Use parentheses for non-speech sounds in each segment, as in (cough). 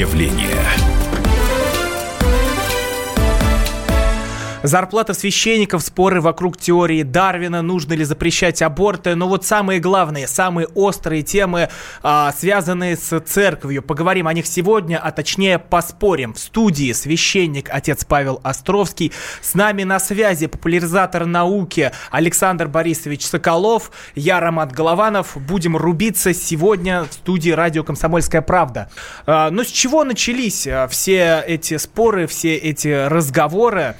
явление. Зарплата священников, споры вокруг теории Дарвина, нужно ли запрещать аборты. Но вот самые главные, самые острые темы, а, связанные с церковью. Поговорим о них сегодня, а точнее поспорим. В студии священник отец Павел Островский. С нами на связи популяризатор науки Александр Борисович Соколов. Я Роман Голованов. Будем рубиться сегодня в студии радио «Комсомольская правда». А, ну, с чего начались а, все эти споры, все эти разговоры?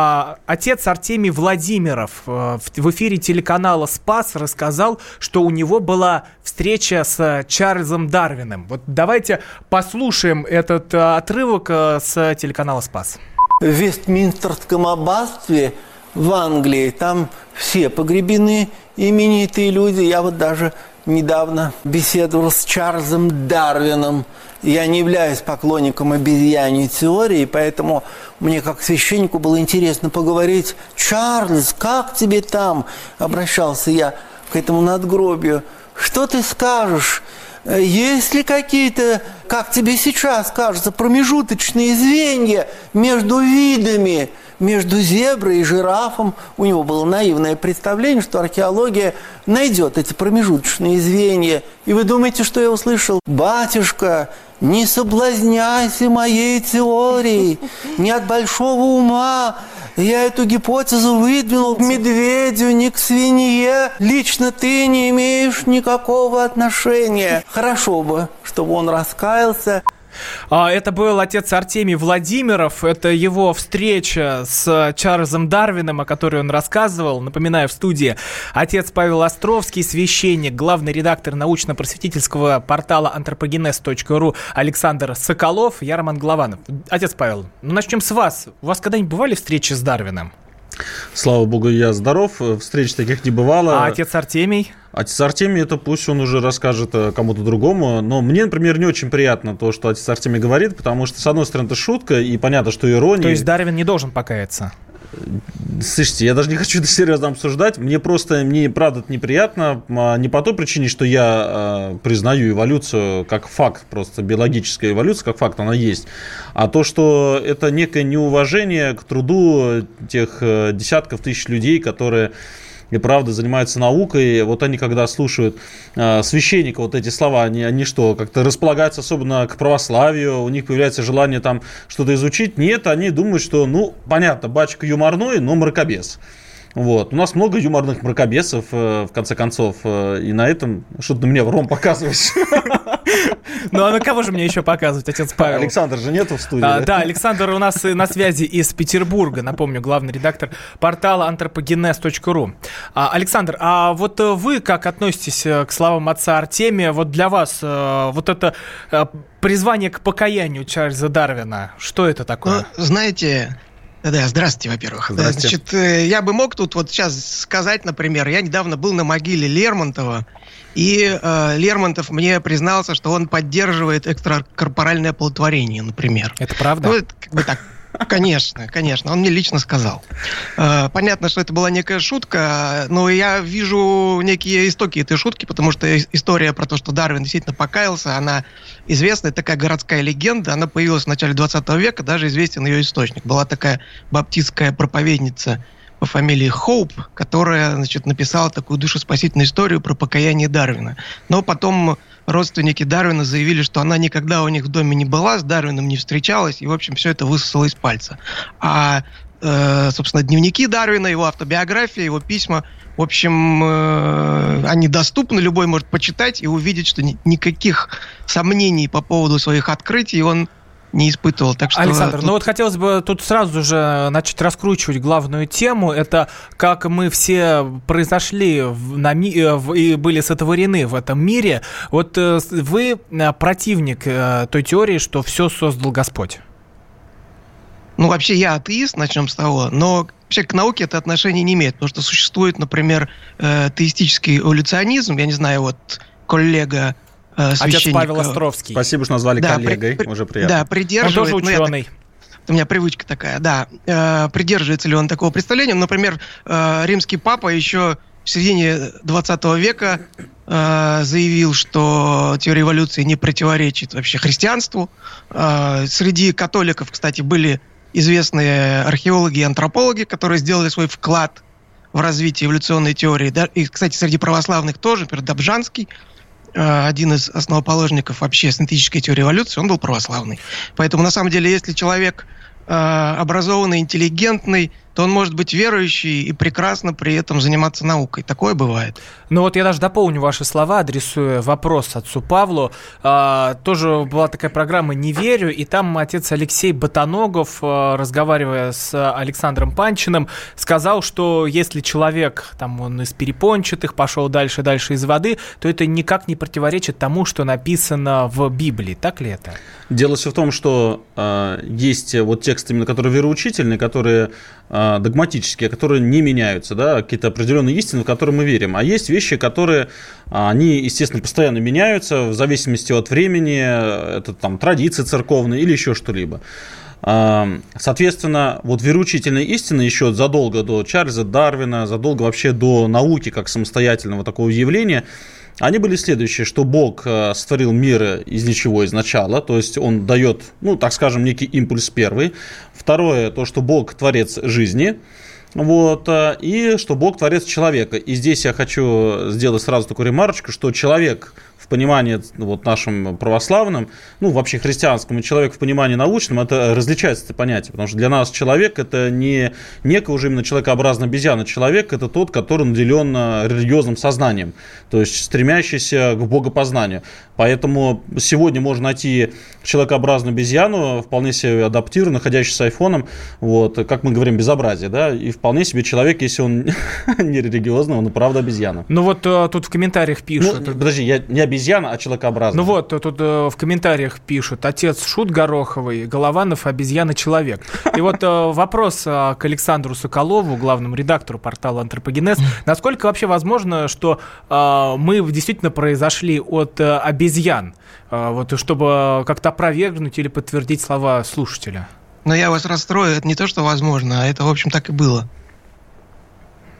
А, отец Артемий Владимиров э, в эфире телеканала «Спас» рассказал, что у него была встреча с Чарльзом Дарвином. Вот давайте послушаем этот э, отрывок э, с телеканала «Спас». В Вестминстерском аббатстве в Англии там все погребены именитые люди. Я вот даже недавно беседовал с Чарльзом Дарвином – я не являюсь поклонником обезьяньей теории, поэтому мне как священнику было интересно поговорить. «Чарльз, как тебе там?» – обращался я к этому надгробию. «Что ты скажешь? Есть ли какие-то, как тебе сейчас кажется, промежуточные звенья между видами?» между зеброй и жирафом. У него было наивное представление, что археология найдет эти промежуточные звенья. И вы думаете, что я услышал? «Батюшка, не соблазняйся моей теорией, не от большого ума. Я эту гипотезу выдвинул к медведю, не к свинье. Лично ты не имеешь никакого отношения. Хорошо бы, чтобы он раскаялся. А, это был отец Артемий Владимиров. Это его встреча с Чарльзом Дарвином, о которой он рассказывал. Напоминаю, в студии отец Павел Островский, священник, главный редактор научно-просветительского портала антропогенез.ру Александр Соколов, я Роман Главанов. Отец Павел, ну начнем с вас. У вас когда-нибудь бывали встречи с Дарвином? Слава богу, я здоров. Встреч таких не бывало. А отец Артемий? Отец Артемий, это пусть он уже расскажет э, кому-то другому. Но мне, например, не очень приятно то, что отец Артемий говорит, потому что, с одной стороны, это шутка, и понятно, что ирония. То есть Дарвин не должен покаяться? Слушайте, я даже не хочу это серьезно обсуждать. Мне просто, мне правда это неприятно. А, не по той причине, что я э, признаю эволюцию как факт, просто биологическая эволюция как факт, она есть. А то, что это некое неуважение к труду тех э, десятков тысяч людей, которые и правда занимаются наукой, вот они когда слушают э, священника вот эти слова, они, они что, как-то располагаются особенно к православию, у них появляется желание там что-то изучить? Нет, они думают, что, ну, понятно, батюшка юморной, но мракобес. Вот. У нас много юморных мракобесов, э, в конце концов, э, и на этом что-то на меня в ром показываешь. (laughs) Ну, а на кого же мне еще показывать, отец Павел? Александр же нету в студии. А, да, Александр у нас на связи из Петербурга, напомню, главный редактор портала антропогенез.ру. А, Александр, а вот вы как относитесь э, к словам отца Артемия? Вот для вас вот это призвание к покаянию Чарльза Дарвина, что это такое? Ну, знаете, да, здравствуйте, во-первых. Здравствуйте. Значит, э, я бы мог тут вот сейчас сказать, например, я недавно был на могиле Лермонтова, и э, Лермонтов мне признался, что он поддерживает экстракорпоральное оплодотворение, например. Это правда? Ну, это как бы так Конечно, конечно. Он мне лично сказал. Э, понятно, что это была некая шутка, но я вижу некие истоки этой шутки, потому что история про то, что Дарвин действительно покаялся, она известная, такая городская легенда. Она появилась в начале 20 века, даже известен ее источник. Была такая баптистская проповедница по фамилии Хоуп, которая значит, написала такую душеспасительную историю про покаяние Дарвина. Но потом родственники Дарвина заявили, что она никогда у них в доме не была, с Дарвином не встречалась, и, в общем, все это высосало из пальца. А, э, собственно, дневники Дарвина, его автобиография, его письма, в общем, э, они доступны, любой может почитать и увидеть, что ни, никаких сомнений по поводу своих открытий он не испытывал. Так что Александр, тут... ну вот хотелось бы тут сразу же начать раскручивать главную тему. Это как мы все произошли в, на, э, в, и были сотворены в этом мире. Вот э, вы э, противник той теории, что все создал Господь. Ну, вообще я атеист, начнем с того, но вообще к науке это отношение не имеет, потому что существует, например, теистический эволюционизм, я не знаю, вот коллега э, Отец Павел Островский. Спасибо, что назвали да, коллегой, при, уже приятно. Да, придерживается. Он тоже ученый. Ну, у меня привычка такая, да. Э, придерживается ли он такого представления? Например, э, римский папа еще в середине 20 века э, заявил, что теория эволюции не противоречит вообще христианству. Э, среди католиков, кстати, были известные археологи и антропологи, которые сделали свой вклад в развитие эволюционной теории. Да? И, кстати, среди православных тоже, например, Добжанский, один из основоположников вообще синтетической теории эволюции, он был православный. Поэтому, на самом деле, если человек э, образованный, интеллигентный, то он может быть верующий и прекрасно при этом заниматься наукой. Такое бывает. Ну вот я даже дополню ваши слова, адресуя вопрос отцу Павлу. А, тоже была такая программа «Не верю», и там отец Алексей Ботаногов, а, разговаривая с Александром Панчиным, сказал, что если человек, там он из перепончатых, пошел дальше, дальше из воды, то это никак не противоречит тому, что написано в Библии. Так ли это? Дело все в том, что э, есть вот тексты, именно которые вероучительные, которые э, догматические, которые не меняются, да, какие-то определенные истины, в которые мы верим. А есть вещи, которые, они, естественно, постоянно меняются в зависимости от времени, это там традиции церковные или еще что-либо. Соответственно, вот вероучительные истины еще задолго до Чарльза Дарвина, задолго вообще до науки как самостоятельного такого явления – они были следующие, что Бог э, сотворил мир из ничего изначала, то есть он дает, ну, так скажем, некий импульс первый. Второе, то, что Бог творец жизни, вот, э, и что Бог творец человека. И здесь я хочу сделать сразу такую ремарочку, что человек – в понимании вот нашим православным, ну, вообще христианскому человеку в понимании научном, это различается это понятие, потому что для нас человек это не некое уже именно человекообразная обезьяна. Человек это тот, который наделен э, религиозным сознанием, то есть стремящийся к богопознанию. Поэтому сегодня можно найти человекообразную обезьяну, вполне себе адаптированную, находящуюся с айфоном, вот, как мы говорим, безобразие, да, и вполне себе человек, если он (laughs) не религиозный, он и правда обезьяна. Ну вот э, тут в комментариях пишут. Ну, подожди, я не обезьяна, а человекообразная. Ну вот, тут э, в комментариях пишут, отец Шут Гороховый, Голованов обезьяна-человек. И вот э, вопрос к Александру Соколову, главному редактору портала Антропогенез. Насколько вообще возможно, что мы действительно произошли от обезьян, вот чтобы как-то опровергнуть или подтвердить слова слушателя? Но я вас расстрою, это не то, что возможно, а это, в общем, так и было.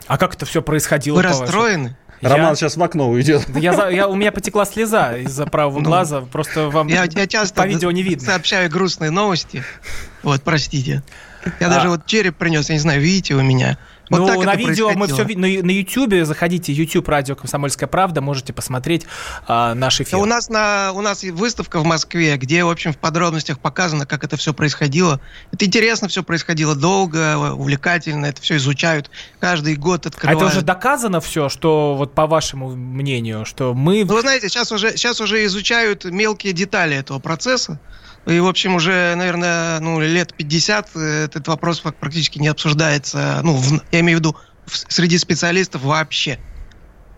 А как это все происходило? Вы расстроены? Я... Роман сейчас в окно уйдет. Я, я, у меня потекла слеза из-за правого ну, глаза, просто вам я, я часто по видео не видно. сообщаю грустные новости, вот, простите. Я а... даже вот череп принес, я не знаю, видите у меня. Вот ну, на видео мы все видим. На, на YouTube заходите, YouTube радио Комсомольская правда, можете посмотреть а, наш эфир. У нас, на, у нас выставка в Москве, где, в общем, в подробностях показано, как это все происходило. Это интересно все происходило долго, увлекательно, это все изучают. Каждый год открывают. А это уже доказано все, что, вот по вашему мнению, что мы... Ну, вы знаете, сейчас уже, сейчас уже изучают мелкие детали этого процесса. И, в общем, уже, наверное, ну, лет 50 э, этот вопрос практически не обсуждается, ну, в, я имею в виду, в, среди специалистов вообще.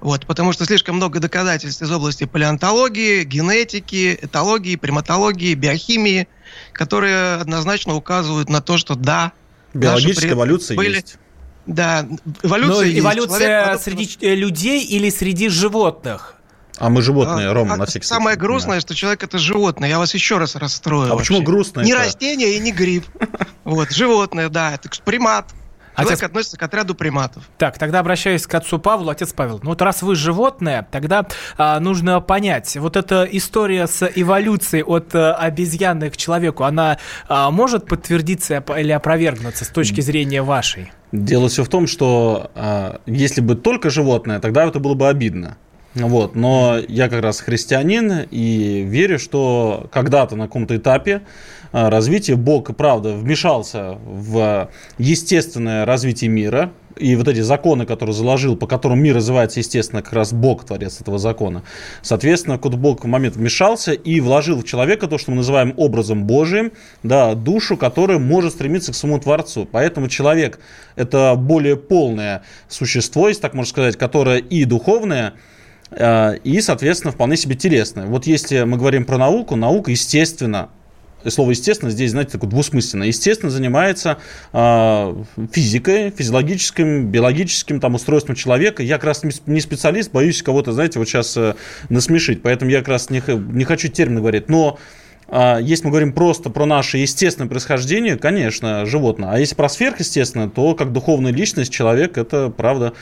Вот, потому что слишком много доказательств из области палеонтологии, генетики, этологии, приматологии, биохимии, которые однозначно указывают на то, что да, биологическая эволюция были, есть. Да, эволюция. Но есть. эволюция Человек, среди э, людей или среди животных? А мы животные, а, Рома, а, на всякий случай. Самое грустное, да. что человек это животное. Я вас еще раз расстрою. А вообще. почему грустное? Не растение и не гриб. Вот, животное, да, это примат. Человек Отец... относится к отряду приматов. Так, тогда обращаюсь к отцу Павлу. Отец Павел, ну вот раз вы животное, тогда а, нужно понять, вот эта история с эволюцией от а, обезьяны к человеку, она а, может подтвердиться или опровергнуться с точки зрения вашей? Дело все в том, что а, если бы только животное, тогда это было бы обидно. Вот, но я как раз христианин и верю, что когда-то на каком-то этапе а, развития Бог, правда, вмешался в естественное развитие мира, и вот эти законы, которые заложил, по которым мир называется, естественно, как раз Бог, творец этого закона. Соответственно, кот Бог в момент вмешался и вложил в человека то, что мы называем образом Божиим, да, душу, которая может стремиться к своему Творцу. Поэтому человек – это более полное существо, если так можно сказать, которое и духовное, Э, и, соответственно, вполне себе телесное. Вот если мы говорим про науку, наука, естественно, слово естественно здесь, знаете, такое двусмысленно. Естественно, занимается э, физикой, физиологическим, биологическим там, устройством человека. Я как раз не специалист, боюсь кого-то, знаете, вот сейчас э, насмешить. Поэтому я как раз не, не хочу термины говорить. Но э, если мы говорим просто про наше естественное происхождение, конечно, животное. А если про сверхъестественное, то как духовная личность человек, это правда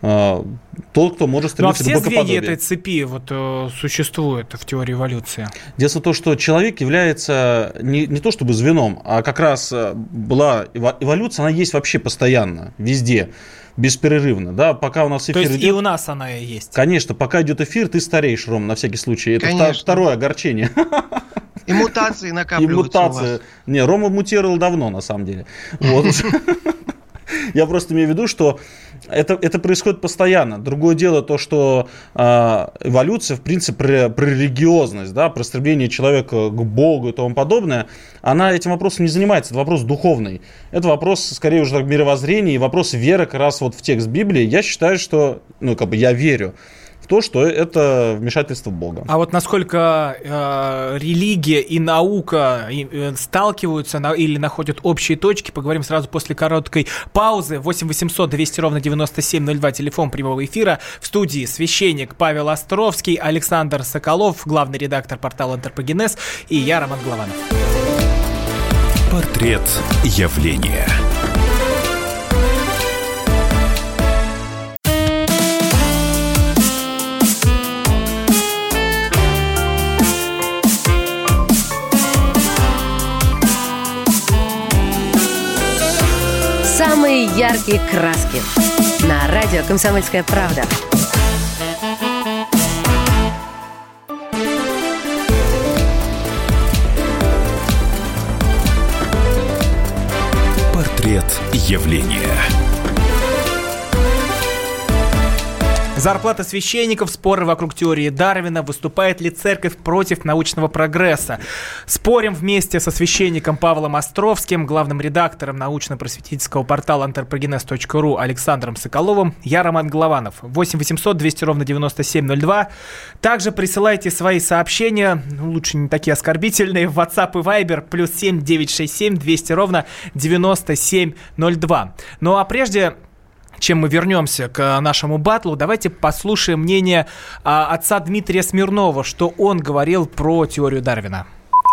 тот, кто может стремиться ну, а все к звенья этой цепи вот, э, существуют в теории эволюции? Дело в том, что человек является не, не то чтобы звеном, а как раз э, была эволюция, она есть вообще постоянно, везде беспрерывно, да, пока у нас эфир То есть идет... и у нас она есть? Конечно, пока идет эфир, ты стареешь, Ром, на всякий случай. Это Конечно. второе огорчение. И мутации накапливаются И мутации. Не, Рома мутировал давно, на самом деле. Вот. (laughs) Я просто имею в виду, что это, это происходит постоянно. Другое дело то, что э, эволюция, в принципе, про, про религиозность, да, про стремление человека к Богу и тому подобное, она этим вопросом не занимается. Это вопрос духовный. Это вопрос, скорее уже мировоззрения и вопрос веры как раз вот в текст Библии. Я считаю, что, ну, как бы я верю то, что это вмешательство Бога. А вот насколько э, религия и наука э, сталкиваются на, или находят общие точки, поговорим сразу после короткой паузы. 8 800 200 ровно 9702, телефон прямого эфира. В студии священник Павел Островский, Александр Соколов, главный редактор портала «Антропогенез» и я, Роман Голованов. Портрет явления. Самые яркие краски. На радио «Комсомольская правда». Портрет явления. Зарплата священников, споры вокруг теории Дарвина, выступает ли церковь против научного прогресса. Спорим вместе со священником Павлом Островским, главным редактором научно-просветительского портала anthropogenes.ru Александром Соколовым. Я Роман Голованов. 8 800 200 ровно 9702. Также присылайте свои сообщения, ну, лучше не такие оскорбительные, в WhatsApp и Viber, плюс 7 967 200 ровно 9702. Ну а прежде чем мы вернемся к нашему батлу, давайте послушаем мнение а, отца Дмитрия Смирнова, что он говорил про теорию Дарвина.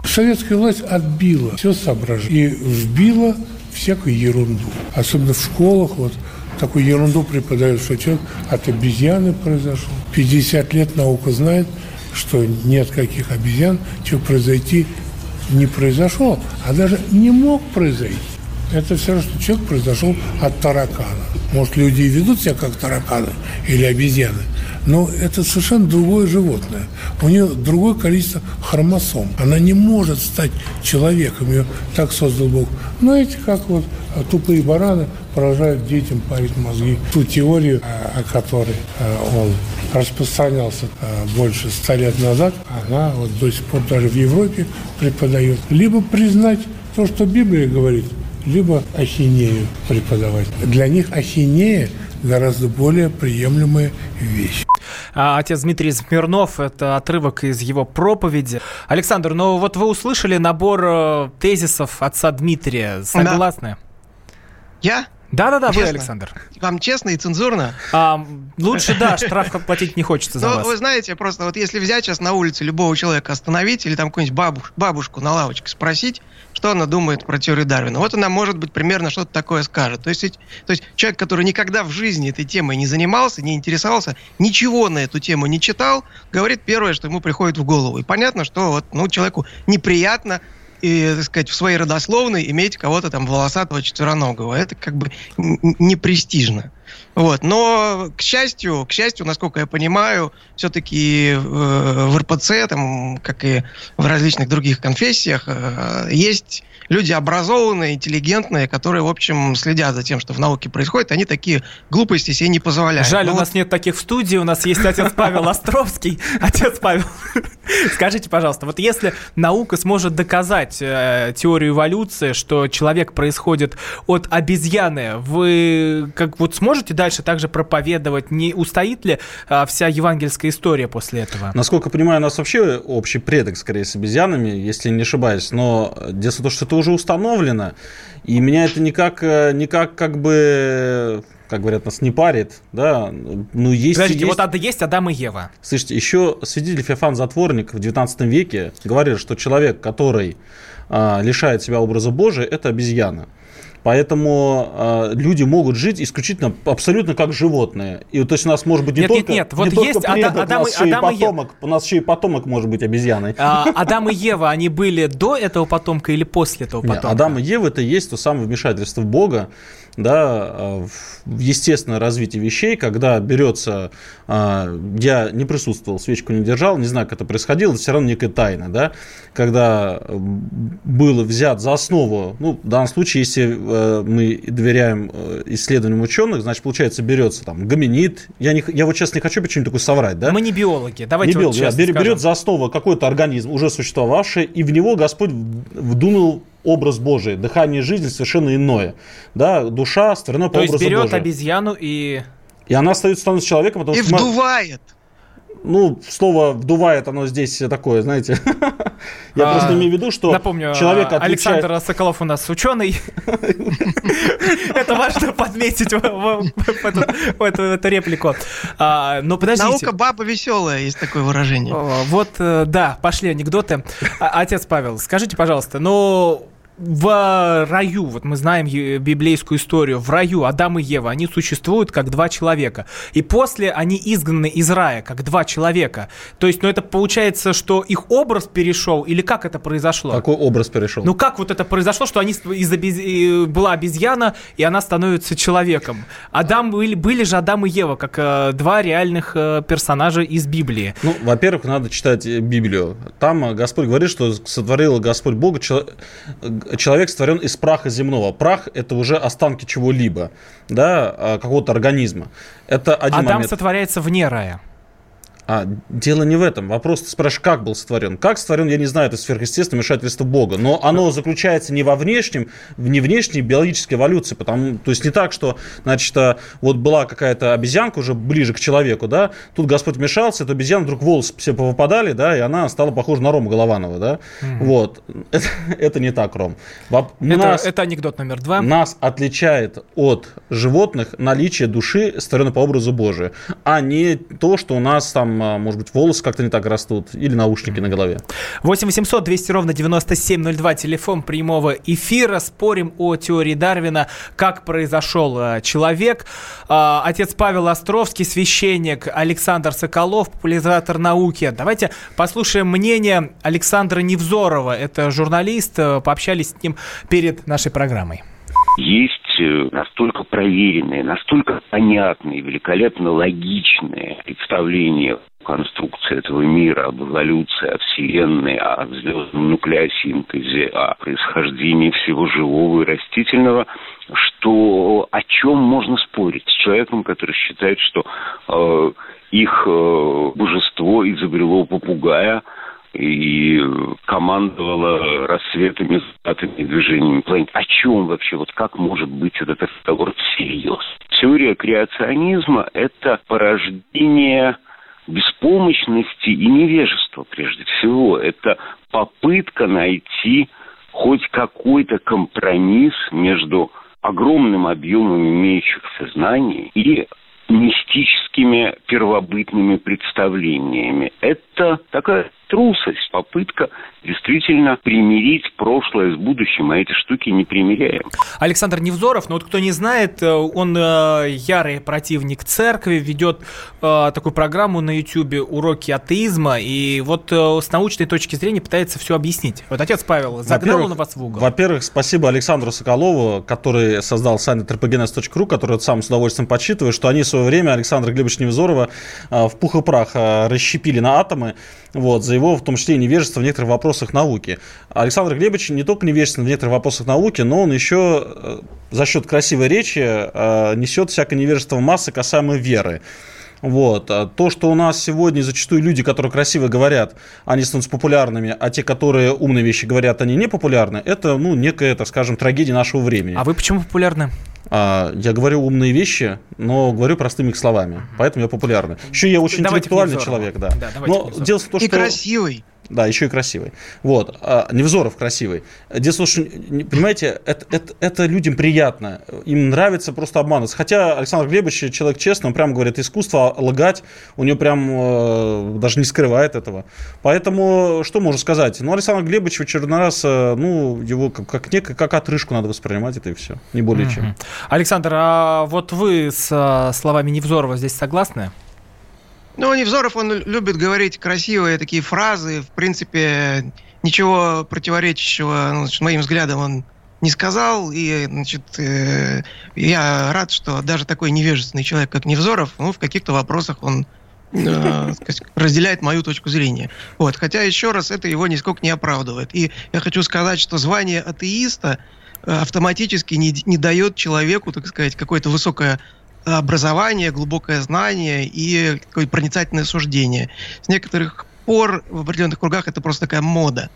Советская власть отбила все соображение и вбила всякую ерунду. Особенно в школах вот такую ерунду преподают, что человек от обезьяны произошел. 50 лет наука знает, что нет каких обезьян, что произойти не произошло, а даже не мог произойти. Это все равно, что человек произошел от таракана. Может, люди и ведут себя как тараканы или обезьяны, но это совершенно другое животное. У нее другое количество хромосом. Она не может стать человеком. Ее так создал Бог. Но эти, как вот а, тупые бараны, поражают детям парить мозги. Ту теорию, а, о которой а, он распространялся больше ста лет назад, она вот до сих пор даже в Европе преподает. Либо признать то, что Библия говорит – либо ахинею преподавать. Для них ахинея гораздо более приемлемая вещь. А отец Дмитрий Смирнов, это отрывок из его проповеди. Александр, ну вот вы услышали набор э, тезисов отца Дмитрия. Согласны? Да. Я? Да-да-да, вы, Александр. Вам честно и цензурно? А, лучше, да, штраф платить не хочется за Но, вас. Вы знаете, просто вот если взять сейчас на улице любого человека остановить или там какую-нибудь бабуш, бабушку на лавочке спросить, что она думает про теорию Дарвина, вот она, может быть, примерно что-то такое скажет. То есть, то есть человек, который никогда в жизни этой темой не занимался, не интересовался, ничего на эту тему не читал, говорит первое, что ему приходит в голову. И понятно, что вот, ну, человеку неприятно и, так сказать, в своей родословной иметь кого-то там волосатого четвероногого. Это как бы не престижно. Вот. Но, к счастью, к счастью, насколько я понимаю, все-таки э, в РПЦ, там, как и в различных других конфессиях, э, есть люди образованные, интеллигентные, которые, в общем, следят за тем, что в науке происходит, они такие глупости себе не позволяют. Жаль, Но у вот... нас нет таких в студии, у нас есть отец (laughs) Павел Островский. Отец Павел, (laughs) скажите, пожалуйста, вот если наука сможет доказать э, теорию эволюции, что человек происходит от обезьяны, вы как вот сможете дальше также проповедовать, не устоит ли э, вся евангельская история после этого? Насколько понимаю, у нас вообще общий предок, скорее, с обезьянами, если не ошибаюсь, но дело в том, что это уже установлено, и меня это никак, э, никак как бы как говорят, нас не парит, да, ну есть... Подождите, есть... вот это есть Адам и Ева. Слушайте, еще свидетель Феофан Затворник в 19 веке говорил, что человек, который а, лишает себя образа Божия, это обезьяна. Поэтому э, люди могут жить исключительно абсолютно как животные. И то есть у нас может быть не Нет, только, нет, нет, вот не только есть предок, Ада- Адам и- нас еще и Адам и потомок, у нас еще и потомок может быть обезьяной. А, Адам и Ева, они были до этого потомка или после этого потомка? Адам и Ева это и есть то самое вмешательство Бога да, э, в естественное развитие вещей, когда берется, э, я не присутствовал, свечку не держал, не знаю, как это происходило, это все равно некая тайна, да, когда было взят за основу, ну, в данном случае, если э, мы доверяем э, исследованиям ученых, значит, получается, берется там гоминид, я, не, я вот сейчас не хочу почему-нибудь такое соврать, да? Мы не биологи, давайте не вот биолог, да, честно берет, берет за основу какой-то организм, уже существовавший, и в него Господь вдунул образ Божий, дыхание жизни совершенно иное. Да, душа створена по То есть образу берет Божию. обезьяну и... И она остается, становится человеком, потому И что... мы- вдувает. Ну, слово «вдувает» оно здесь такое, знаете... (laughs) Я А, просто имею в виду, что Напомню, человек а, отличает... Александр Соколов у нас ученый. (laughs) Это важно подметить в- эту- реплику. А, Но подождите. Наука баба веселая, есть такое выражение. Вот, э, да, пошли анекдоты. Отец Павел, скажите, пожалуйста, ну, в раю, вот мы знаем библейскую историю, в раю Адам и Ева, они существуют как два человека. И после они изгнаны из рая, как два человека. То есть, ну, это получается, что их образ перешел, или как это произошло? Какой образ перешел? Ну как вот это произошло, что они из обез- была обезьяна, и она становится человеком? Адам были, были же Адам и Ева, как э, два реальных э, персонажа из Библии. Ну, во-первых, надо читать э, Библию. Там Господь говорит, что сотворил Господь Бога, чело- э, человек сотворен из праха земного. Прах – это уже останки чего-либо, да, а, какого-то организма. Это один Адам момент. сотворяется вне рая. А, дело не в этом. Вопрос, ты спрашиваешь, как был сотворен? Как сотворен, я не знаю, это сверхъестественное вмешательство Бога. Но оно заключается не во внешнем, в не внешней биологической эволюции. Потому, то есть не так, что, значит, а, вот была какая-то обезьянка уже ближе к человеку, да, тут Господь вмешался, эта обезьяна вдруг волосы все повыпадали, да, и она стала похожа на Рома Голованова, да. Вот. (laughs) Это, это не так, Ром. Воп- Это, нас- это анекдот номер два. нас отличает от животных наличие души, стороны по образу Божию, а не то, что у нас там, может быть, волосы как-то не так растут или наушники на голове. 8 800 200 ровно 9702, телефон прямого эфира. Спорим о теории Дарвина, как произошел э, человек. А, Отец Павел Островский, священник Александр Соколов, популяризатор науки. Давайте послушаем мнение Александра Невзорова. Это журналист, пообщались с ним перед нашей программой. Есть э, настолько проверенные, настолько понятные, великолепно логичные представления конструкции этого мира, об эволюции, о Вселенной, о звездном нуклеосинтезе, о происхождении всего живого и растительного, что о чем можно спорить с человеком, который считает, что э, их э, божество изобрело попугая, и командовала рассветами, закатами, движениями планет. О чем вообще? Вот как может быть этот разговор всерьез? Теория креационизма – это порождение беспомощности и невежества, прежде всего. Это попытка найти хоть какой-то компромисс между огромным объемом имеющихся знаний и мистическими первобытными представлениями. Это такая трусость, попытка действительно примирить прошлое с будущим, а эти штуки не примиряем. Александр Невзоров, ну вот кто не знает, э, он э, ярый противник церкви, ведет э, такую программу на YouTube «Уроки атеизма», и вот э, с научной точки зрения пытается все объяснить. Вот отец Павел, загнал он вас в угол. Во-первых, спасибо Александру Соколову, который создал сайт anthropogenes.ru, который сам с удовольствием подсчитываю, что они в свое время Александра Глебовича Невзорова а, в пух и прах а, расщепили на атомы, вот, за его, в том числе, невежество в некоторых вопросах науки. Александр Глебович не только невежествен в некоторых вопросах науки, но он еще э, за счет красивой речи э, несет всякое невежество массы касаемо веры. Вот. А То, что у нас сегодня зачастую люди, которые красиво говорят, они становятся популярными, а те, которые умные вещи говорят, они не популярны, это, ну, некая, так скажем, трагедия нашего времени. А вы почему популярны? А, я говорю умные вещи, но говорю простыми их словами, поэтому я популярный. Еще я очень Давайте интеллектуальный человек, да. Да, но дело в том, И что... красивый. Да, еще и красивый. Вот. А, Невзоров красивый. Том, что, понимаете, это, это, это людям приятно. Им нравится просто обманываться. Хотя Александр Глебович человек честный, он прямо говорит, искусство лагать, у него прям э, даже не скрывает этого. Поэтому, что можно сказать? Ну, Александр Глебович в очередной раз, э, ну, его как, как, некое, как отрыжку надо воспринимать, это и все. Не более mm-hmm. чем. Александр, а вот вы с э, словами Невзорова здесь согласны? Ну, Невзоров, он любит говорить красивые такие фразы. В принципе, ничего противоречащего, ну, значит, моим взглядам, он не сказал. И, значит, э, я рад, что даже такой невежественный человек, как Невзоров, ну, в каких-то вопросах он э, (laughs) разделяет мою точку зрения. Вот. Хотя, еще раз, это его нисколько не оправдывает. И я хочу сказать, что звание атеиста э, автоматически не, не дает человеку, так сказать, какое-то высокое образование, глубокое знание и проницательное суждение. С некоторых пор в определенных кругах это просто такая мода.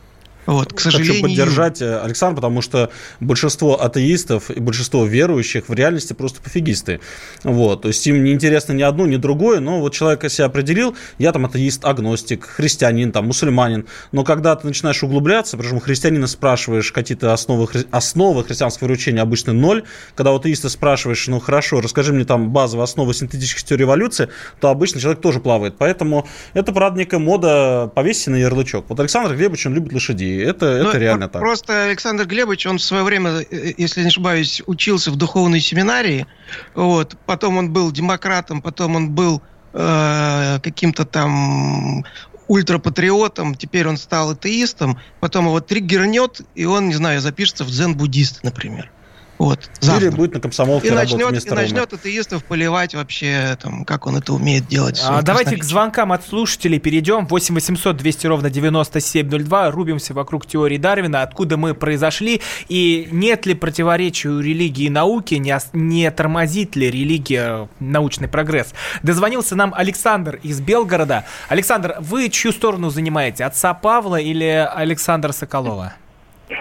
Вот, к сожалению... Хочу поддержать э, Александр, потому что большинство атеистов и большинство верующих в реальности просто пофигисты. Вот, то есть им не интересно ни одно, ни другое, но вот человек себя определил, я там атеист, агностик, христианин, там, мусульманин, но когда ты начинаешь углубляться, причем христианина спрашиваешь какие-то основы, основы христианского вероучения обычно ноль, когда у атеиста спрашиваешь, ну хорошо, расскажи мне там базовые основы синтетической теории эволюции, то обычно человек тоже плавает. Поэтому это, правда, некая мода повесить на ярлычок. Вот Александр Глебович, он любит лошадей это, это ну, реально так. Просто Александр Глебович, он в свое время, э, если не ошибаюсь, учился в духовной семинарии. Вот. Потом он был демократом, потом он был э, каким-то там ультрапатриотом, теперь он стал атеистом, потом его триггернет, и он, не знаю, запишется в дзен-буддист, например. Вот, завтра. Или будет на комсомолке и начнет, и начнет атеистов поливать вообще, там, как он это умеет делать. А, давайте к звонкам от слушателей перейдем. 8 800 200 ровно 9702. Рубимся вокруг теории Дарвина, откуда мы произошли, и нет ли противоречий у религии и науки, не, не тормозит ли религия научный прогресс. Дозвонился нам Александр из Белгорода. Александр, вы чью сторону занимаете, отца Павла или Александра Соколова?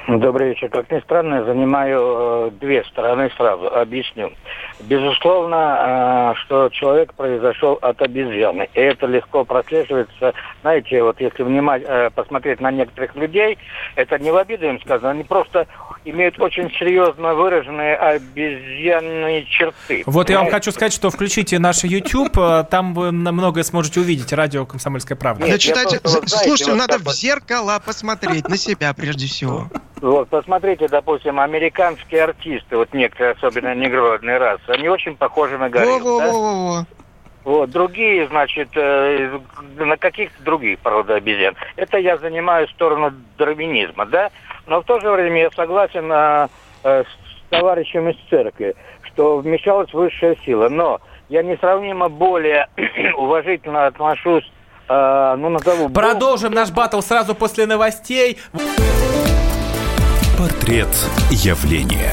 Добрый вечер. Как ни странно, я занимаю э, две стороны сразу. Объясню. Безусловно, э, что человек произошел от обезьяны. И это легко прослеживается. Знаете, вот если внимать, э, посмотреть на некоторых людей, это не в обиду им сказано, они просто имеют очень серьезно выраженные обезьянные черты. Вот я вам хочу сказать, что включите наш YouTube, э, там вы многое сможете увидеть. Радио «Комсомольская правда». Нет, читайте, просто, слушайте, вот надо в зеркало посмотреть на себя прежде всего. Вот, посмотрите, допустим, американские артисты, вот некоторые, особенно негродные расы, они очень похожи на горилл, во, да? во, во, Вот, другие, значит, э, на каких-то других пород обезьян. Это я занимаю сторону дарвинизма, да? Но в то же время я согласен э, э, с товарищем из церкви, что вмешалась высшая сила. Но я несравнимо более (clears throat) уважительно отношусь, э, ну, назову... Продолжим наш батл сразу после новостей. Портрет явления.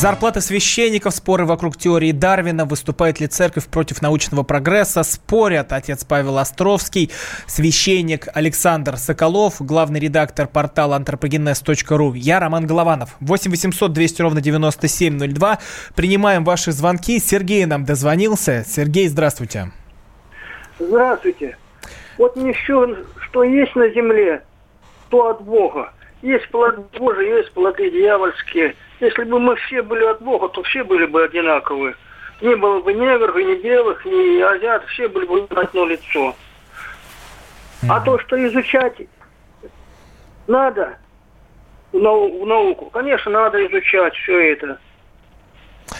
Зарплаты священников, споры вокруг теории Дарвина, выступает ли церковь против научного прогресса, спорят отец Павел Островский, священник Александр Соколов, главный редактор портала anthropogenes.ru. Я Роман Голованов. 8 800 200 ровно 9702. Принимаем ваши звонки. Сергей нам дозвонился. Сергей, здравствуйте. Здравствуйте. Вот не все, что есть на земле, то от Бога. Есть плоды Божии, есть плоды дьявольские – если бы мы все были от Бога, то все были бы одинаковые. Не было бы негров, ни белых, ни азиатов, все были бы одно лицо. А то, что изучать надо в, нау- науку, конечно, надо изучать все это.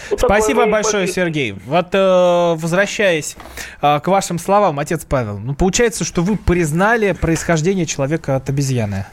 Вот Спасибо большое, позиция. Сергей. Вот э, возвращаясь э, к вашим словам, отец Павел, ну получается, что вы признали происхождение человека от обезьяны.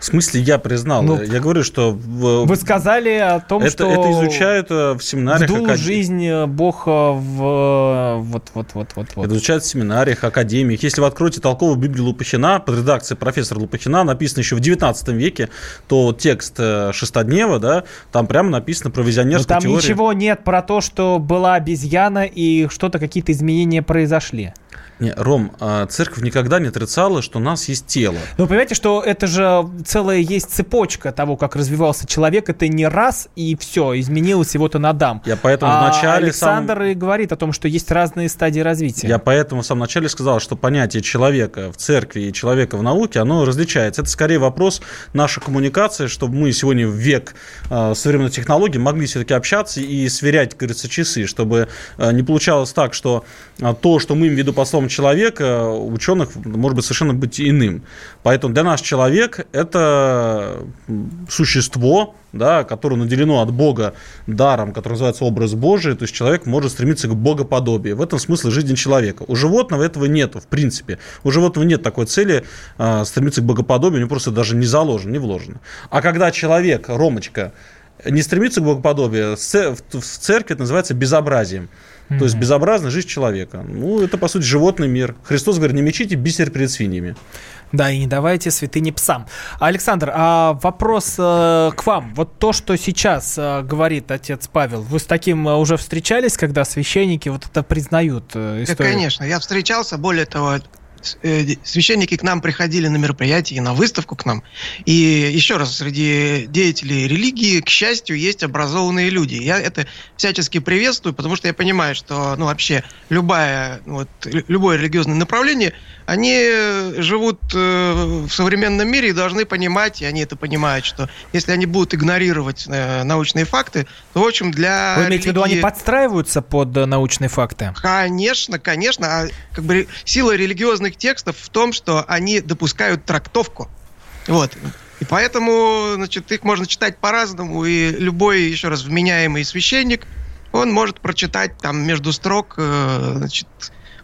В смысле, я признал. Ну, я говорю, что... Вы сказали о том, это, что... Это изучают в семинариях... Вдул акад... жизнь Бог в... Вот, вот, вот, вот, вот. Это изучают в семинариях, академиях. Если вы откроете толковую Библию Лупахина под редакцией профессора Лупахина, написано еще в 19 веке, то текст Шестоднева, да, там прямо написано про визионерскую Но там теорию. ничего нет про то, что была обезьяна и что-то, какие-то изменения произошли. Не, Ром, а церковь никогда не отрицала, что у нас есть тело. Ну, понимаете, что это же целая есть цепочка того, как развивался человек. Это не раз и все, изменилось его-то на дам. Я поэтому а вначале Александр сам... и говорит о том, что есть разные стадии развития. Я поэтому в самом начале сказал, что понятие человека в церкви и человека в науке, оно различается. Это скорее вопрос нашей коммуникации, чтобы мы сегодня в век э, современной технологий могли все-таки общаться и сверять, как говорится, часы, чтобы э, не получалось так, что э, то, что мы им в виду по словам человека ученых может быть совершенно быть иным. Поэтому для нас человек – это существо, да, которое наделено от Бога даром, который называется образ Божий, то есть человек может стремиться к богоподобию. В этом смысле жизнь человека. У животного этого нету, в принципе. У животного нет такой цели э, стремиться к богоподобию, у него просто даже не заложено, не вложено. А когда человек, Ромочка, не стремится к богоподобию, в церкви это называется безобразием. Mm-hmm. То есть безобразная жизнь человека. Ну, это, по сути, животный мир. Христос говорит, не мечите бисер перед свиньями. Да, и не давайте святыни псам. Александр, а вопрос э, к вам. Вот то, что сейчас э, говорит отец Павел, вы с таким э, уже встречались, когда священники вот это признают э, историю? Да, конечно. Я встречался, более того, священники к нам приходили на мероприятия, на выставку к нам. И еще раз, среди деятелей религии, к счастью, есть образованные люди. Я это всячески приветствую, потому что я понимаю, что ну, вообще любая, вот, любое религиозное направление, они живут э, в современном мире и должны понимать, и они это понимают, что если они будут игнорировать э, научные факты, то, в общем, для Вы имеете религии... в виду, они подстраиваются под научные факты? Конечно, конечно. А как бы сила религиозных текстов в том, что они допускают трактовку. Вот. И поэтому, значит, их можно читать по-разному, и любой, еще раз, вменяемый священник, он может прочитать там между строк, э, значит,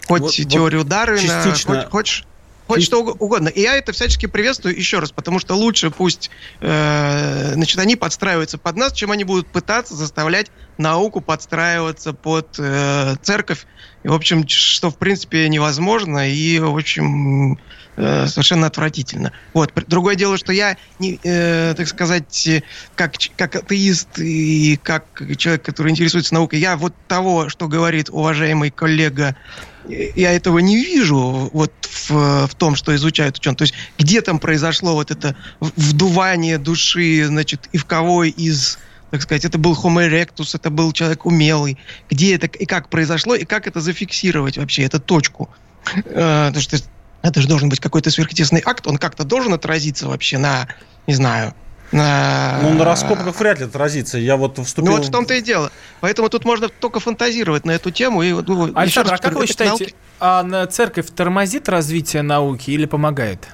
хоть вот, теорию вот Дарвина, частично... хоть, хоть, хоть что угодно. И я это всячески приветствую еще раз, потому что лучше пусть, э, значит, они подстраиваются под нас, чем они будут пытаться заставлять науку подстраиваться под э, церковь и, в общем, что, в принципе, невозможно и, в общем, э, совершенно отвратительно. Вот. Другое дело, что я, не, э, так сказать, как, как атеист и как человек, который интересуется наукой, я вот того, что говорит уважаемый коллега, я этого не вижу вот в, в том, что изучают ученые. То есть где там произошло вот это вдувание души, значит, и в кого из так сказать, это был Homo erectus, это был человек умелый. Где это и как произошло, и как это зафиксировать вообще, эту точку. Э, потому что это же должен быть какой-то сверхъестественный акт, он как-то должен отразиться вообще на, не знаю, на... Ну, на раскопках вряд ли отразится. Я вот вступил... Ну, вот в том-то и дело. Поэтому тут можно только фантазировать на эту тему. И, ну, Александр, а как вы считаете, науки... а церковь тормозит развитие науки или помогает?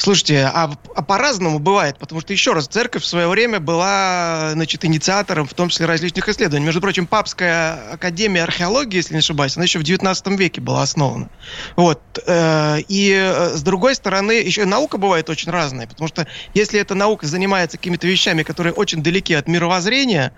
Слушайте, а, а по-разному бывает, потому что, еще раз, церковь в свое время была, значит, инициатором, в том числе различных исследований. Между прочим, Папская академия археологии, если не ошибаюсь, она еще в 19 веке была основана. Вот. Э, и, э, с другой стороны, еще наука бывает очень разная, потому что если эта наука занимается какими-то вещами, которые очень далеки от мировоззрения,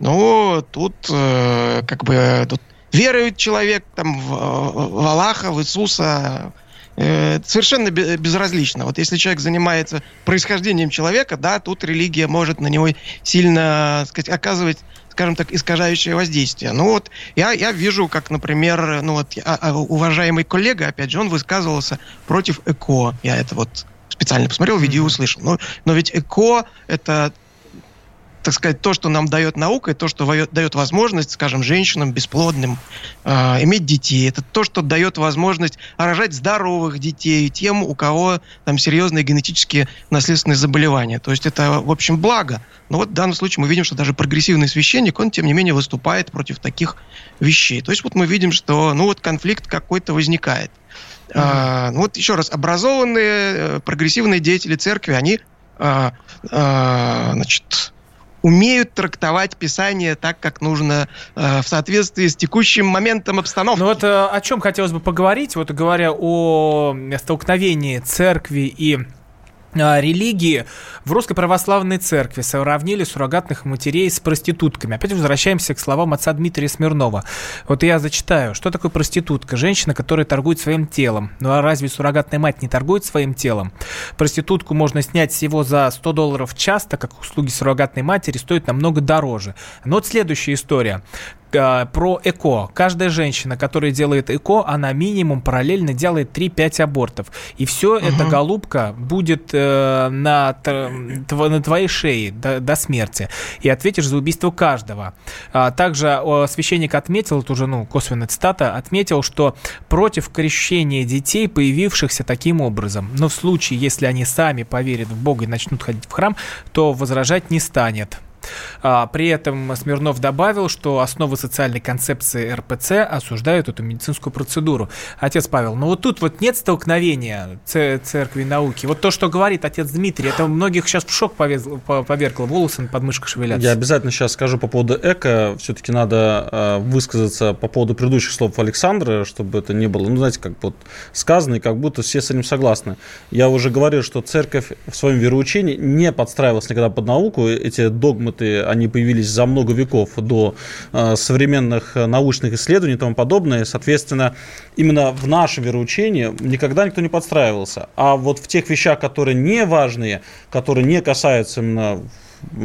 ну, тут э, как бы тут верует человек там в, в Аллаха, в Иисуса, э, совершенно безразлично. Вот если человек занимается происхождением человека, да, тут религия может на него сильно сказать, оказывать скажем так, искажающее воздействие. Ну вот я, я вижу, как, например, ну вот а, а, уважаемый коллега, опять же, он высказывался против ЭКО. Я это вот специально посмотрел, видео услышал. Но, но ведь ЭКО – это так сказать, то, что нам дает наука, и то, что дает возможность, скажем, женщинам бесплодным э, иметь детей. Это то, что дает возможность рожать здоровых детей тем, у кого там серьезные генетические наследственные заболевания. То есть это, в общем, благо. Но вот в данном случае мы видим, что даже прогрессивный священник, он, тем не менее, выступает против таких вещей. То есть вот мы видим, что, ну вот конфликт какой-то возникает. Mm-hmm. А, ну вот еще раз, образованные, э, прогрессивные деятели церкви, они а, а, значит, умеют трактовать Писание так, как нужно, э, в соответствии с текущим моментом обстановки. Ну вот э, о чем хотелось бы поговорить, вот говоря о столкновении церкви и религии в Русской Православной Церкви сравнили суррогатных матерей с проститутками. Опять возвращаемся к словам отца Дмитрия Смирнова. Вот я зачитаю. Что такое проститутка? Женщина, которая торгует своим телом. Ну а разве суррогатная мать не торгует своим телом? Проститутку можно снять всего за 100 долларов в час, так как услуги суррогатной матери стоят намного дороже. Но вот следующая история. Э, про ЭКО. Каждая женщина, которая делает ЭКО, она минимум параллельно делает 3-5 абортов. И все угу. это, голубка, будет э, на, на твоей шее до, до смерти. И ответишь за убийство каждого. А, также э, священник отметил, это уже ну, косвенная цитата, отметил, что против крещения детей, появившихся таким образом, но в случае, если они сами поверят в Бога и начнут ходить в храм, то возражать не станет. А, при этом Смирнов добавил, что основы социальной концепции РПЦ осуждают эту медицинскую процедуру. Отец Павел, ну вот тут вот нет столкновения церкви и науки. Вот то, что говорит отец Дмитрий, это многих сейчас в шок повергло, волосы под мышкой шевелятся. Я обязательно сейчас скажу по поводу эко. Все-таки надо а, высказаться по поводу предыдущих слов Александра, чтобы это не было, ну, знаете, как вот сказано, и как будто все с этим согласны. Я уже говорил, что церковь в своем вероучении не подстраивалась никогда под науку. Эти догмы институты, они появились за много веков до э, современных научных исследований и тому подобное. Соответственно, именно в нашем вероучении никогда никто не подстраивался. А вот в тех вещах, которые не важные, которые не касаются именно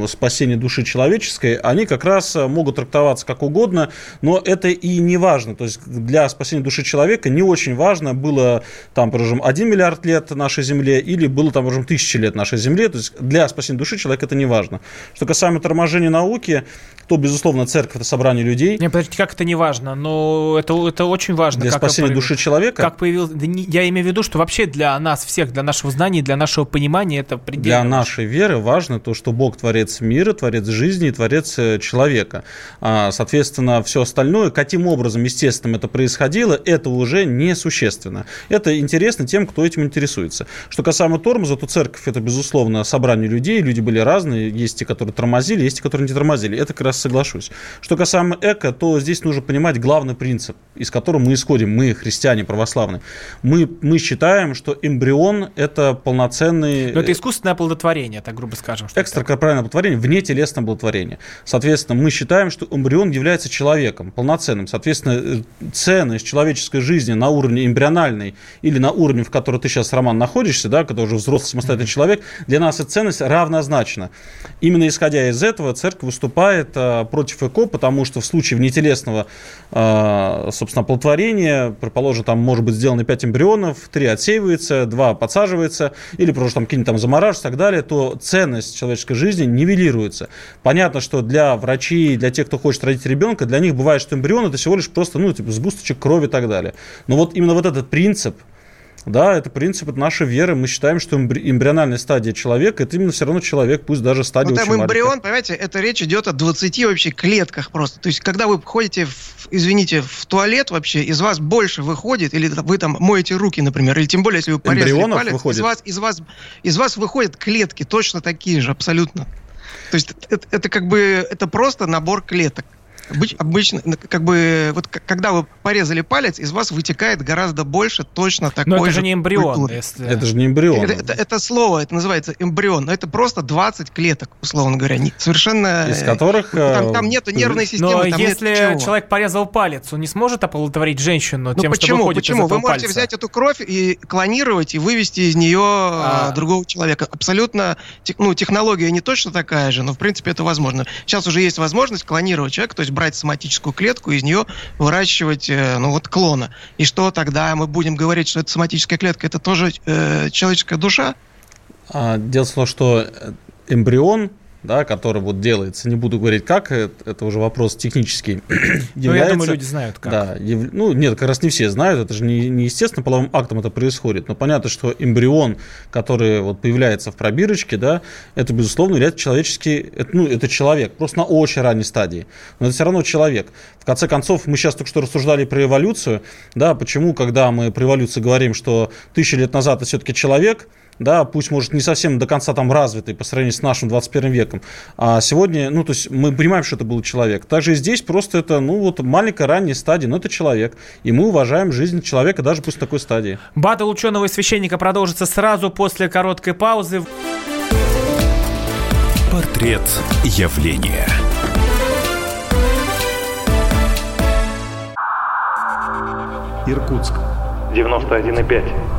спасения души человеческой, они как раз э, могут трактоваться как угодно, но это и не важно. То есть для спасения души человека не очень важно, было там, скажем, 1 миллиард лет нашей Земле или было там, скажем, тысячи лет нашей Земле. То есть для спасения души человека это не важно. Что касаемо торможения науки, то, безусловно, церковь – это собрание людей. Не, подождите, как это не важно? Но это, это очень важно. Для спасения души человека? Как появилось... Я имею в виду, что вообще для нас всех, для нашего знания, для нашего понимания это предельно Для нашей веры важно то, что Бог творец мира, творец жизни и творец э, человека. А, соответственно, все остальное, каким образом, естественно, это происходило, это уже несущественно. Это интересно тем, кто этим интересуется. Что касаемо тормоза, то церковь – это, безусловно, собрание людей. Люди были разные. Есть те, которые тормозили, есть те, которые не тормозили. Это как раз соглашусь. Что касаемо эко, то здесь нужно понимать главный принцип, из которого мы исходим, мы, христиане православные. Мы, мы считаем, что эмбрион – это полноценный... Но это искусственное оплодотворение, так грубо скажем. Экстракорпоральное оплодотворение, вне телесное оплодотворение. Соответственно, мы считаем, что эмбрион является человеком, полноценным. Соответственно, ценность человеческой жизни на уровне эмбриональной или на уровне, в котором ты сейчас, Роман, находишься, да, когда уже взрослый самостоятельный mm-hmm. человек, для нас эта ценность равнозначна. Именно исходя из этого, церковь выступает Э, против ЭКО, потому что в случае внетелесного, э, собственно, оплодотворения, предположим, там может быть сделано 5 эмбрионов, 3 отсеивается, 2 подсаживается, или просто там какие-нибудь там замораживаются и так далее, то ценность человеческой жизни нивелируется. Понятно, что для врачей, для тех, кто хочет родить ребенка, для них бывает, что эмбрион это всего лишь просто, ну, типа, сгусточек крови и так далее. Но вот именно вот этот принцип, да, это принцип нашей веры. Мы считаем, что эмбриональная стадия человека это именно все равно человек, пусть даже стадия. Ну, там эмбрион, маленькая. понимаете, это речь идет о 20 вообще клетках просто. То есть, когда вы ходите, в, извините, в туалет вообще, из вас больше выходит, или вы там моете руки, например, или тем более, если вы порезали Эмбрионов палец, выходит. из вас, из вас, из вас выходят клетки точно такие же, абсолютно. То есть это, это как бы это просто набор клеток. Обычно, как бы, вот когда вы порезали палец, из вас вытекает гораздо больше точно такой Но это же не эмбрион. Если... Это же не эмбрион. Это, это, это слово, это называется эмбрион, но это просто 20 клеток, условно говоря. Не, совершенно... Из которых... Там, там нету нервной системы, Но там если нет человек порезал палец, он не сможет оплодотворить женщину ну, тем, почему? что выходит Почему? из Вы можете пальца? взять эту кровь и клонировать, и вывести из нее а... другого человека. Абсолютно, ну, технология не точно такая же, но, в принципе, это возможно. Сейчас уже есть возможность клонировать человека, то есть брать соматическую клетку, из нее выращивать, э, ну вот, клона. И что тогда мы будем говорить, что это соматическая клетка, это тоже э, человеческая душа? А, дело в том, что эмбрион да, который вот делается, не буду говорить как, это, это уже вопрос технический. (clears throat) Ну, я думаю, люди знают как. Да, яв, ну, нет, как раз не все знают, это же не, не естественно половым актом это происходит, но понятно, что эмбрион, который вот появляется в пробирочке, да, это, безусловно, является человеческий, это, ну, это человек, просто на очень ранней стадии, но это все равно человек. В конце концов, мы сейчас только что рассуждали про эволюцию, да, почему, когда мы про эволюцию говорим, что тысячи лет назад это все-таки человек, да, пусть, может, не совсем до конца там развитый по сравнению с нашим 21 веком, а сегодня, ну, то есть мы понимаем, что это был человек. Также и здесь просто это, ну, вот маленькая ранняя стадия, но это человек, и мы уважаем жизнь человека даже пусть в такой стадии. Батл ученого и священника продолжится сразу после короткой паузы. Портрет явления. Иркутск. 91,5.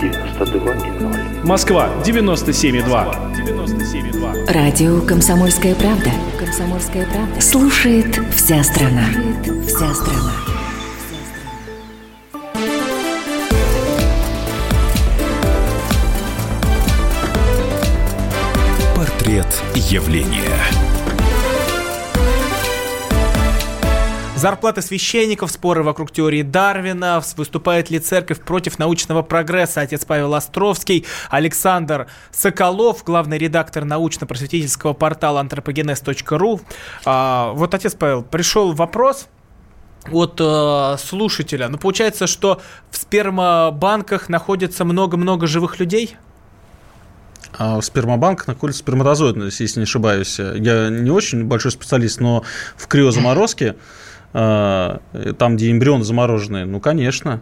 92,0. Москва. 97,2. 97,2. Радио «Комсомольская правда». «Комсомольская правда». Слушает вся страна. Слушает вся страна. Портрет явления. Зарплаты священников, споры вокруг теории Дарвина, выступает ли церковь против научного прогресса, отец Павел Островский, Александр Соколов, главный редактор научно-просветительского портала антропогенез.ру. А, вот, отец Павел, пришел вопрос, от э, слушателя. Ну, получается, что в спермобанках находится много-много живых людей? А в спермобанках находится сперматозоид, если не ошибаюсь. Я не очень большой специалист, но в криозаморозке там, где эмбрионы замороженные, ну, конечно.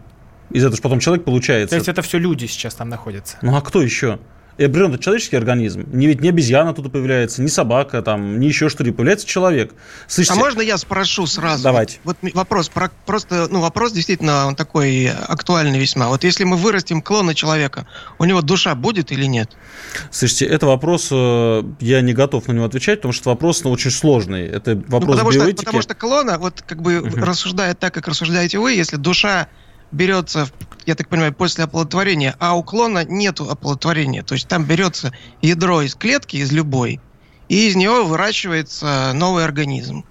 Из этого же потом человек получается. То есть это все люди сейчас там находятся? Ну, а кто еще? Эмбрион – это человеческий организм. Не ведь не обезьяна тут появляется, не собака, там, не еще что-то. Появляется человек. Слышите? А можно я спрошу сразу? Давайте. Вот, вот вопрос, про, просто, ну, вопрос действительно он такой актуальный весьма. Вот если мы вырастим клона человека, у него душа будет или нет? Слушайте, это вопрос, э, я не готов на него отвечать, потому что вопрос ну, очень сложный. Это вопрос ну, потому биоэтики. Что, потому что клона, вот как бы угу. рассуждает так, как рассуждаете вы, если душа берется, я так понимаю, после оплодотворения, а у клона нет оплодотворения. То есть там берется ядро из клетки, из любой, и из него выращивается новый организм.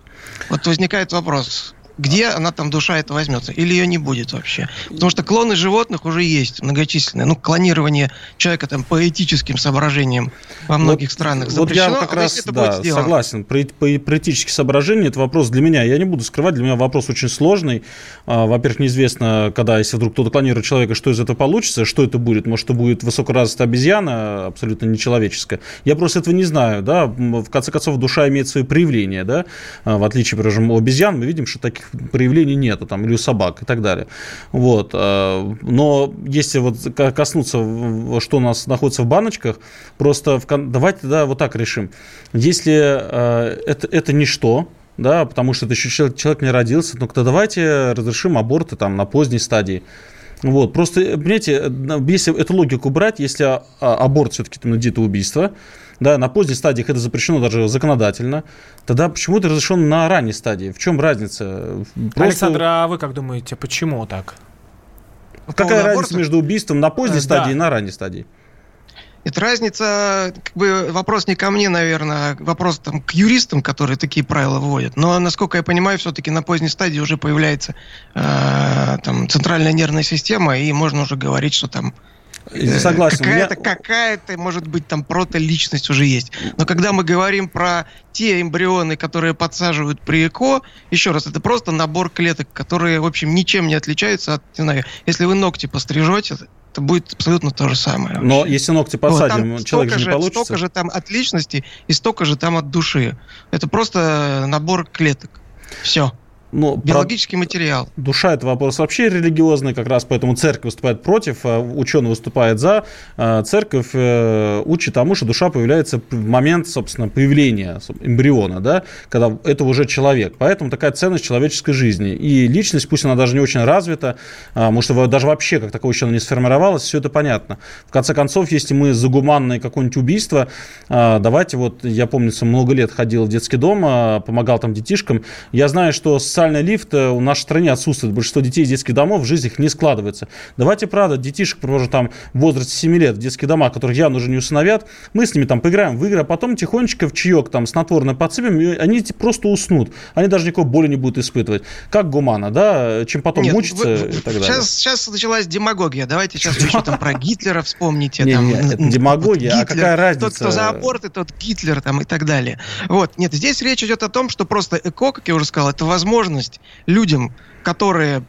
Вот возникает вопрос, где она там душа это возьмется? Или ее не будет вообще? Потому что клоны животных уже есть многочисленные. Ну, клонирование человека там по этическим соображениям во многих вот, странах запрещено. Вот я как раз это да, согласен. Про, по, по этические соображения это вопрос для меня. Я не буду скрывать, для меня вопрос очень сложный. А, во-первых, неизвестно, когда, если вдруг кто-то клонирует человека, что из этого получится, что это будет. Может, это будет высокоразвитая обезьяна, абсолютно нечеловеческая. Я просто этого не знаю. Да? В конце концов, душа имеет свои проявления. Да? А, в отличие, скажем, у обезьян, мы видим, что таких проявлений нету, там, или у собак и так далее. Вот. Э, но если вот коснуться, что у нас находится в баночках, просто в, давайте да, вот так решим. Если э, это, это ничто, да, потому что это еще человек, человек не родился, ну, то давайте разрешим аборты там на поздней стадии. Вот, просто, понимаете, если эту логику брать, если а, аборт все-таки там где-то убийство, да, на поздней стадии это запрещено даже законодательно, тогда почему это разрешено на ранней стадии? В чем разница? Просто... Александр, а вы как думаете, почему так? Какая разница между убийством на поздней э, стадии да. и на ранней стадии? Это разница, как бы вопрос не ко мне, наверное, а вопрос там к юристам, которые такие правила вводят. Но, насколько я понимаю, все-таки на поздней стадии уже появляется э, там центральная нервная система, и можно уже говорить, что там я согласен. Какая-то, меня... какая-то, может быть, там прото-личность уже есть. Но когда мы говорим про те эмбрионы, которые подсаживают при ЭКО, еще раз, это просто набор клеток, которые, в общем, ничем не отличаются от, не знаю, если вы ногти пострижете, это будет абсолютно то же самое. Вообще. Но если ногти подсадим, вот, человек же не получится. Столько же там от личности и столько же там от души. Это просто набор клеток. Все. Ну, Биологический про... материал. Душа – это вопрос вообще религиозный, как раз поэтому церковь выступает против, а ученый выступает за. А церковь э, учит тому, что душа появляется в момент, собственно, появления эмбриона, да, когда это уже человек. Поэтому такая ценность человеческой жизни. И личность, пусть она даже не очень развита, а, может, даже вообще как такого еще не сформировалась, все это понятно. В конце концов, если мы за гуманное какое-нибудь убийство, давайте вот, я помню, много лет ходил в детский дом, помогал там детишкам, я знаю, что с социальный лифт у нашей стране отсутствует. Большинство детей из детских домов в жизни их не складывается. Давайте, правда, детишек, например, там в возрасте 7 лет в детские дома, которых явно уже не усыновят, мы с ними там поиграем в игры, а потом тихонечко в чаек там снотворное подсыпем, и они просто уснут. Они даже никакой боли не будут испытывать. Как гумана, да? Чем потом Нет, мучиться вы, и так далее. Сейчас, сейчас началась демагогия. Давайте сейчас вы еще там про Гитлера вспомните. Не, там, не, это демагогия, а какая разница? Тот, кто за аборты, тот Гитлер там и так далее. Вот. Нет, здесь речь идет о том, что просто ЭКО, как я уже сказал, это возможность людям, которые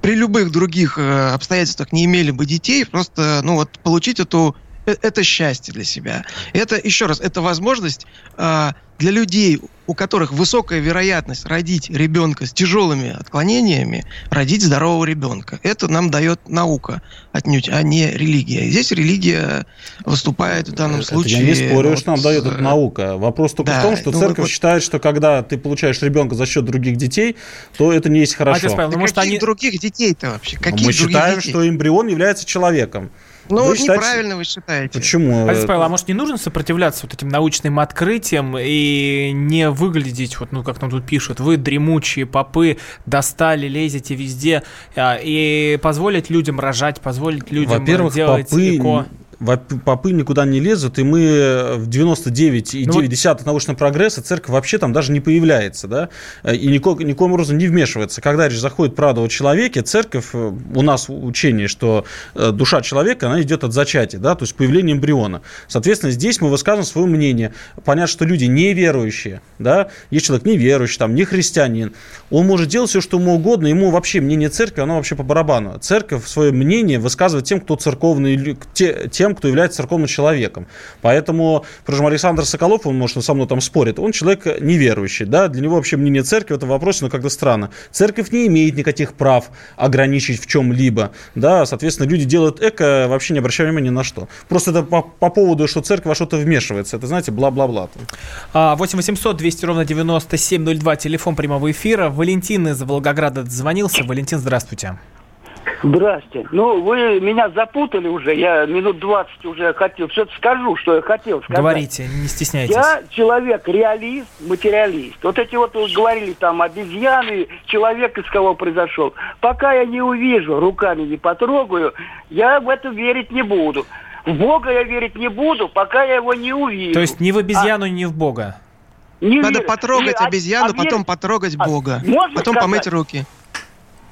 при любых других э, обстоятельствах не имели бы детей, просто, ну вот, получить эту это счастье для себя. Это, еще раз, это возможность э, для людей, у которых высокая вероятность родить ребенка с тяжелыми отклонениями, родить здорового ребенка. Это нам дает наука отнюдь, а не религия. И здесь религия выступает в данном это случае. Я не спорю, вот, что нам дает эта наука. Вопрос только да, в том, что ну, церковь вот, считает, что когда ты получаешь ребенка за счет других детей, то это не есть хорошо. А, Павел, ну, может, они... других детей-то вообще? Каких Мы считаем, детей? что эмбрион является человеком. Ну, вы считаете... неправильно вы считаете. Почему? Отец Павел, а может не нужно сопротивляться вот этим научным открытиям и не выглядеть, вот, ну, как нам тут пишут, вы дремучие попы, достали, лезете везде, а, и позволить людям рожать, позволить людям Во-первых, делать попы... эко попы никуда не лезут, и мы в 99,9 ну, вот... научного прогресса церковь вообще там даже не появляется, да, и никаким, никаким образом не вмешивается. Когда речь заходит правда о человеке, церковь, э, у нас учение, что э, душа человека, она идет от зачатия, да, то есть появление эмбриона. Соответственно, здесь мы высказываем свое мнение. Понятно, что люди неверующие, да, есть человек неверующий, там, не христианин, он может делать все, что ему угодно, ему вообще мнение церкви, оно вообще по барабану. Церковь свое мнение высказывает тем, кто церковный, тем, тем, кто является церковным человеком. Поэтому, причем Александр Соколов, он, может, со мной там спорит, он человек неверующий, да, для него вообще мнение церкви в этом вопросе, ну, как-то странно. Церковь не имеет никаких прав ограничить в чем-либо, да, соответственно, люди делают эко, вообще не обращая внимания ни на что. Просто это по, по поводу, что церковь во что-то вмешивается, это, знаете, бла-бла-бла. 8 800 200 ровно 9702, телефон прямого эфира. Валентин из Волгограда звонился. Валентин, здравствуйте. Здрасте. Ну, вы меня запутали уже. Я минут 20 уже хотел. Все-таки скажу, что я хотел сказать. Говорите, не стесняйтесь. Я человек реалист, материалист. Вот эти вот вы говорили там обезьяны, человек из кого произошел. Пока я не увижу, руками не потрогаю, я в это верить не буду. В Бога я верить не буду, пока я его не увижу. То есть ни в обезьяну, а... ни в Бога? Не Надо верю. потрогать и, обезьяну, а, потом а, потрогать Бога. Можно потом сказать? помыть руки.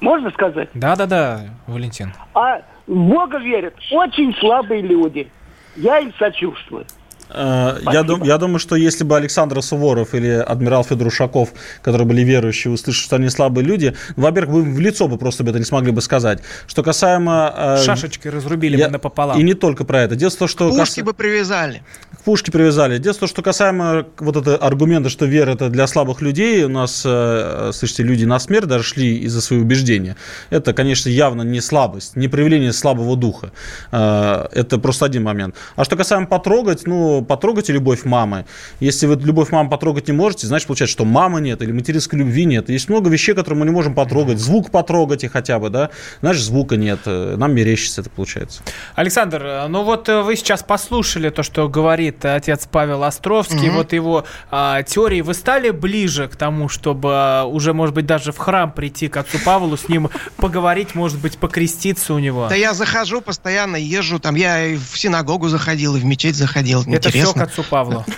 Можно сказать? Да-да-да, Валентин. А в Бога верят очень слабые люди. Я им сочувствую. Э, я, дум, я думаю, что если бы Александр Суворов или адмирал Федор Ушаков, которые были верующие, услышали, что они слабые люди, во-первых, вы в лицо бы просто бы это не смогли бы сказать. Что касаемо... Э, Шашечки разрубили я, бы напополам. И не только про это. Дело в том, что... Пушки кас... бы привязали. К пушке привязали. Дело в том, что касаемо вот этого аргумента, что вера это для слабых людей, у нас, э, слышите, люди на смерть даже шли из-за своих убеждения. Это, конечно, явно не слабость, не проявление слабого духа. Это просто один момент. А что касаемо потрогать, ну, потрогаете любовь мамы. Если вы любовь мамы потрогать не можете, значит, получается, что мамы нет или материнской любви нет. Есть много вещей, которые мы не можем потрогать. Звук потрогайте хотя бы, да? Значит, звука нет. Нам мерещится это получается. Александр, ну вот э, вы сейчас послушали то, что говорит отец Павел Островский, угу. вот его а, теории. Вы стали ближе к тому, чтобы а, уже, может быть, даже в храм прийти к отцу Павлу, с ним поговорить, может быть, покреститься у него? Да я захожу постоянно, езжу, там я и в синагогу заходил, и в мечеть заходил. Это все к отцу Павлу. (laughs)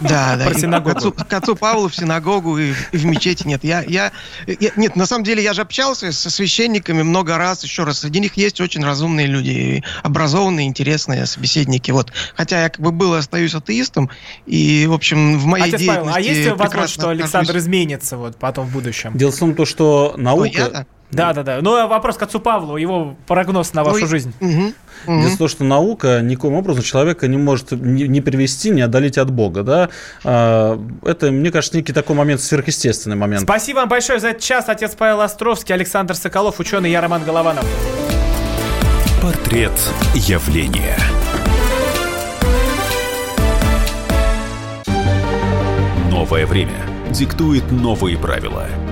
Да, да. Про синагогу. К отцу, к отцу Павлу в синагогу и, и в мечети нет. Я, я, я, нет, на самом деле я же общался со священниками много раз, еще раз. Среди них есть очень разумные люди, образованные, интересные собеседники. Вот. Хотя я как бы был и остаюсь атеистом, и, в общем, в моей Отец деятельности... Павел, а есть возможность, что Александр изменится вот потом в будущем? Дело в том, то, что наука... Да, да, да. Ну, вопрос к отцу Павлу, его прогноз на вашу ну, жизнь. Угу. Угу. Дело в том, что наука никоим образом человека не может не, не привести, не отдалить от Бога. Да? А, это, мне кажется, некий такой момент, сверхъестественный момент. Спасибо вам большое за этот час. Отец Павел Островский, Александр Соколов, ученый, я Роман Голованов. Портрет явления. Новое время диктует новые правила –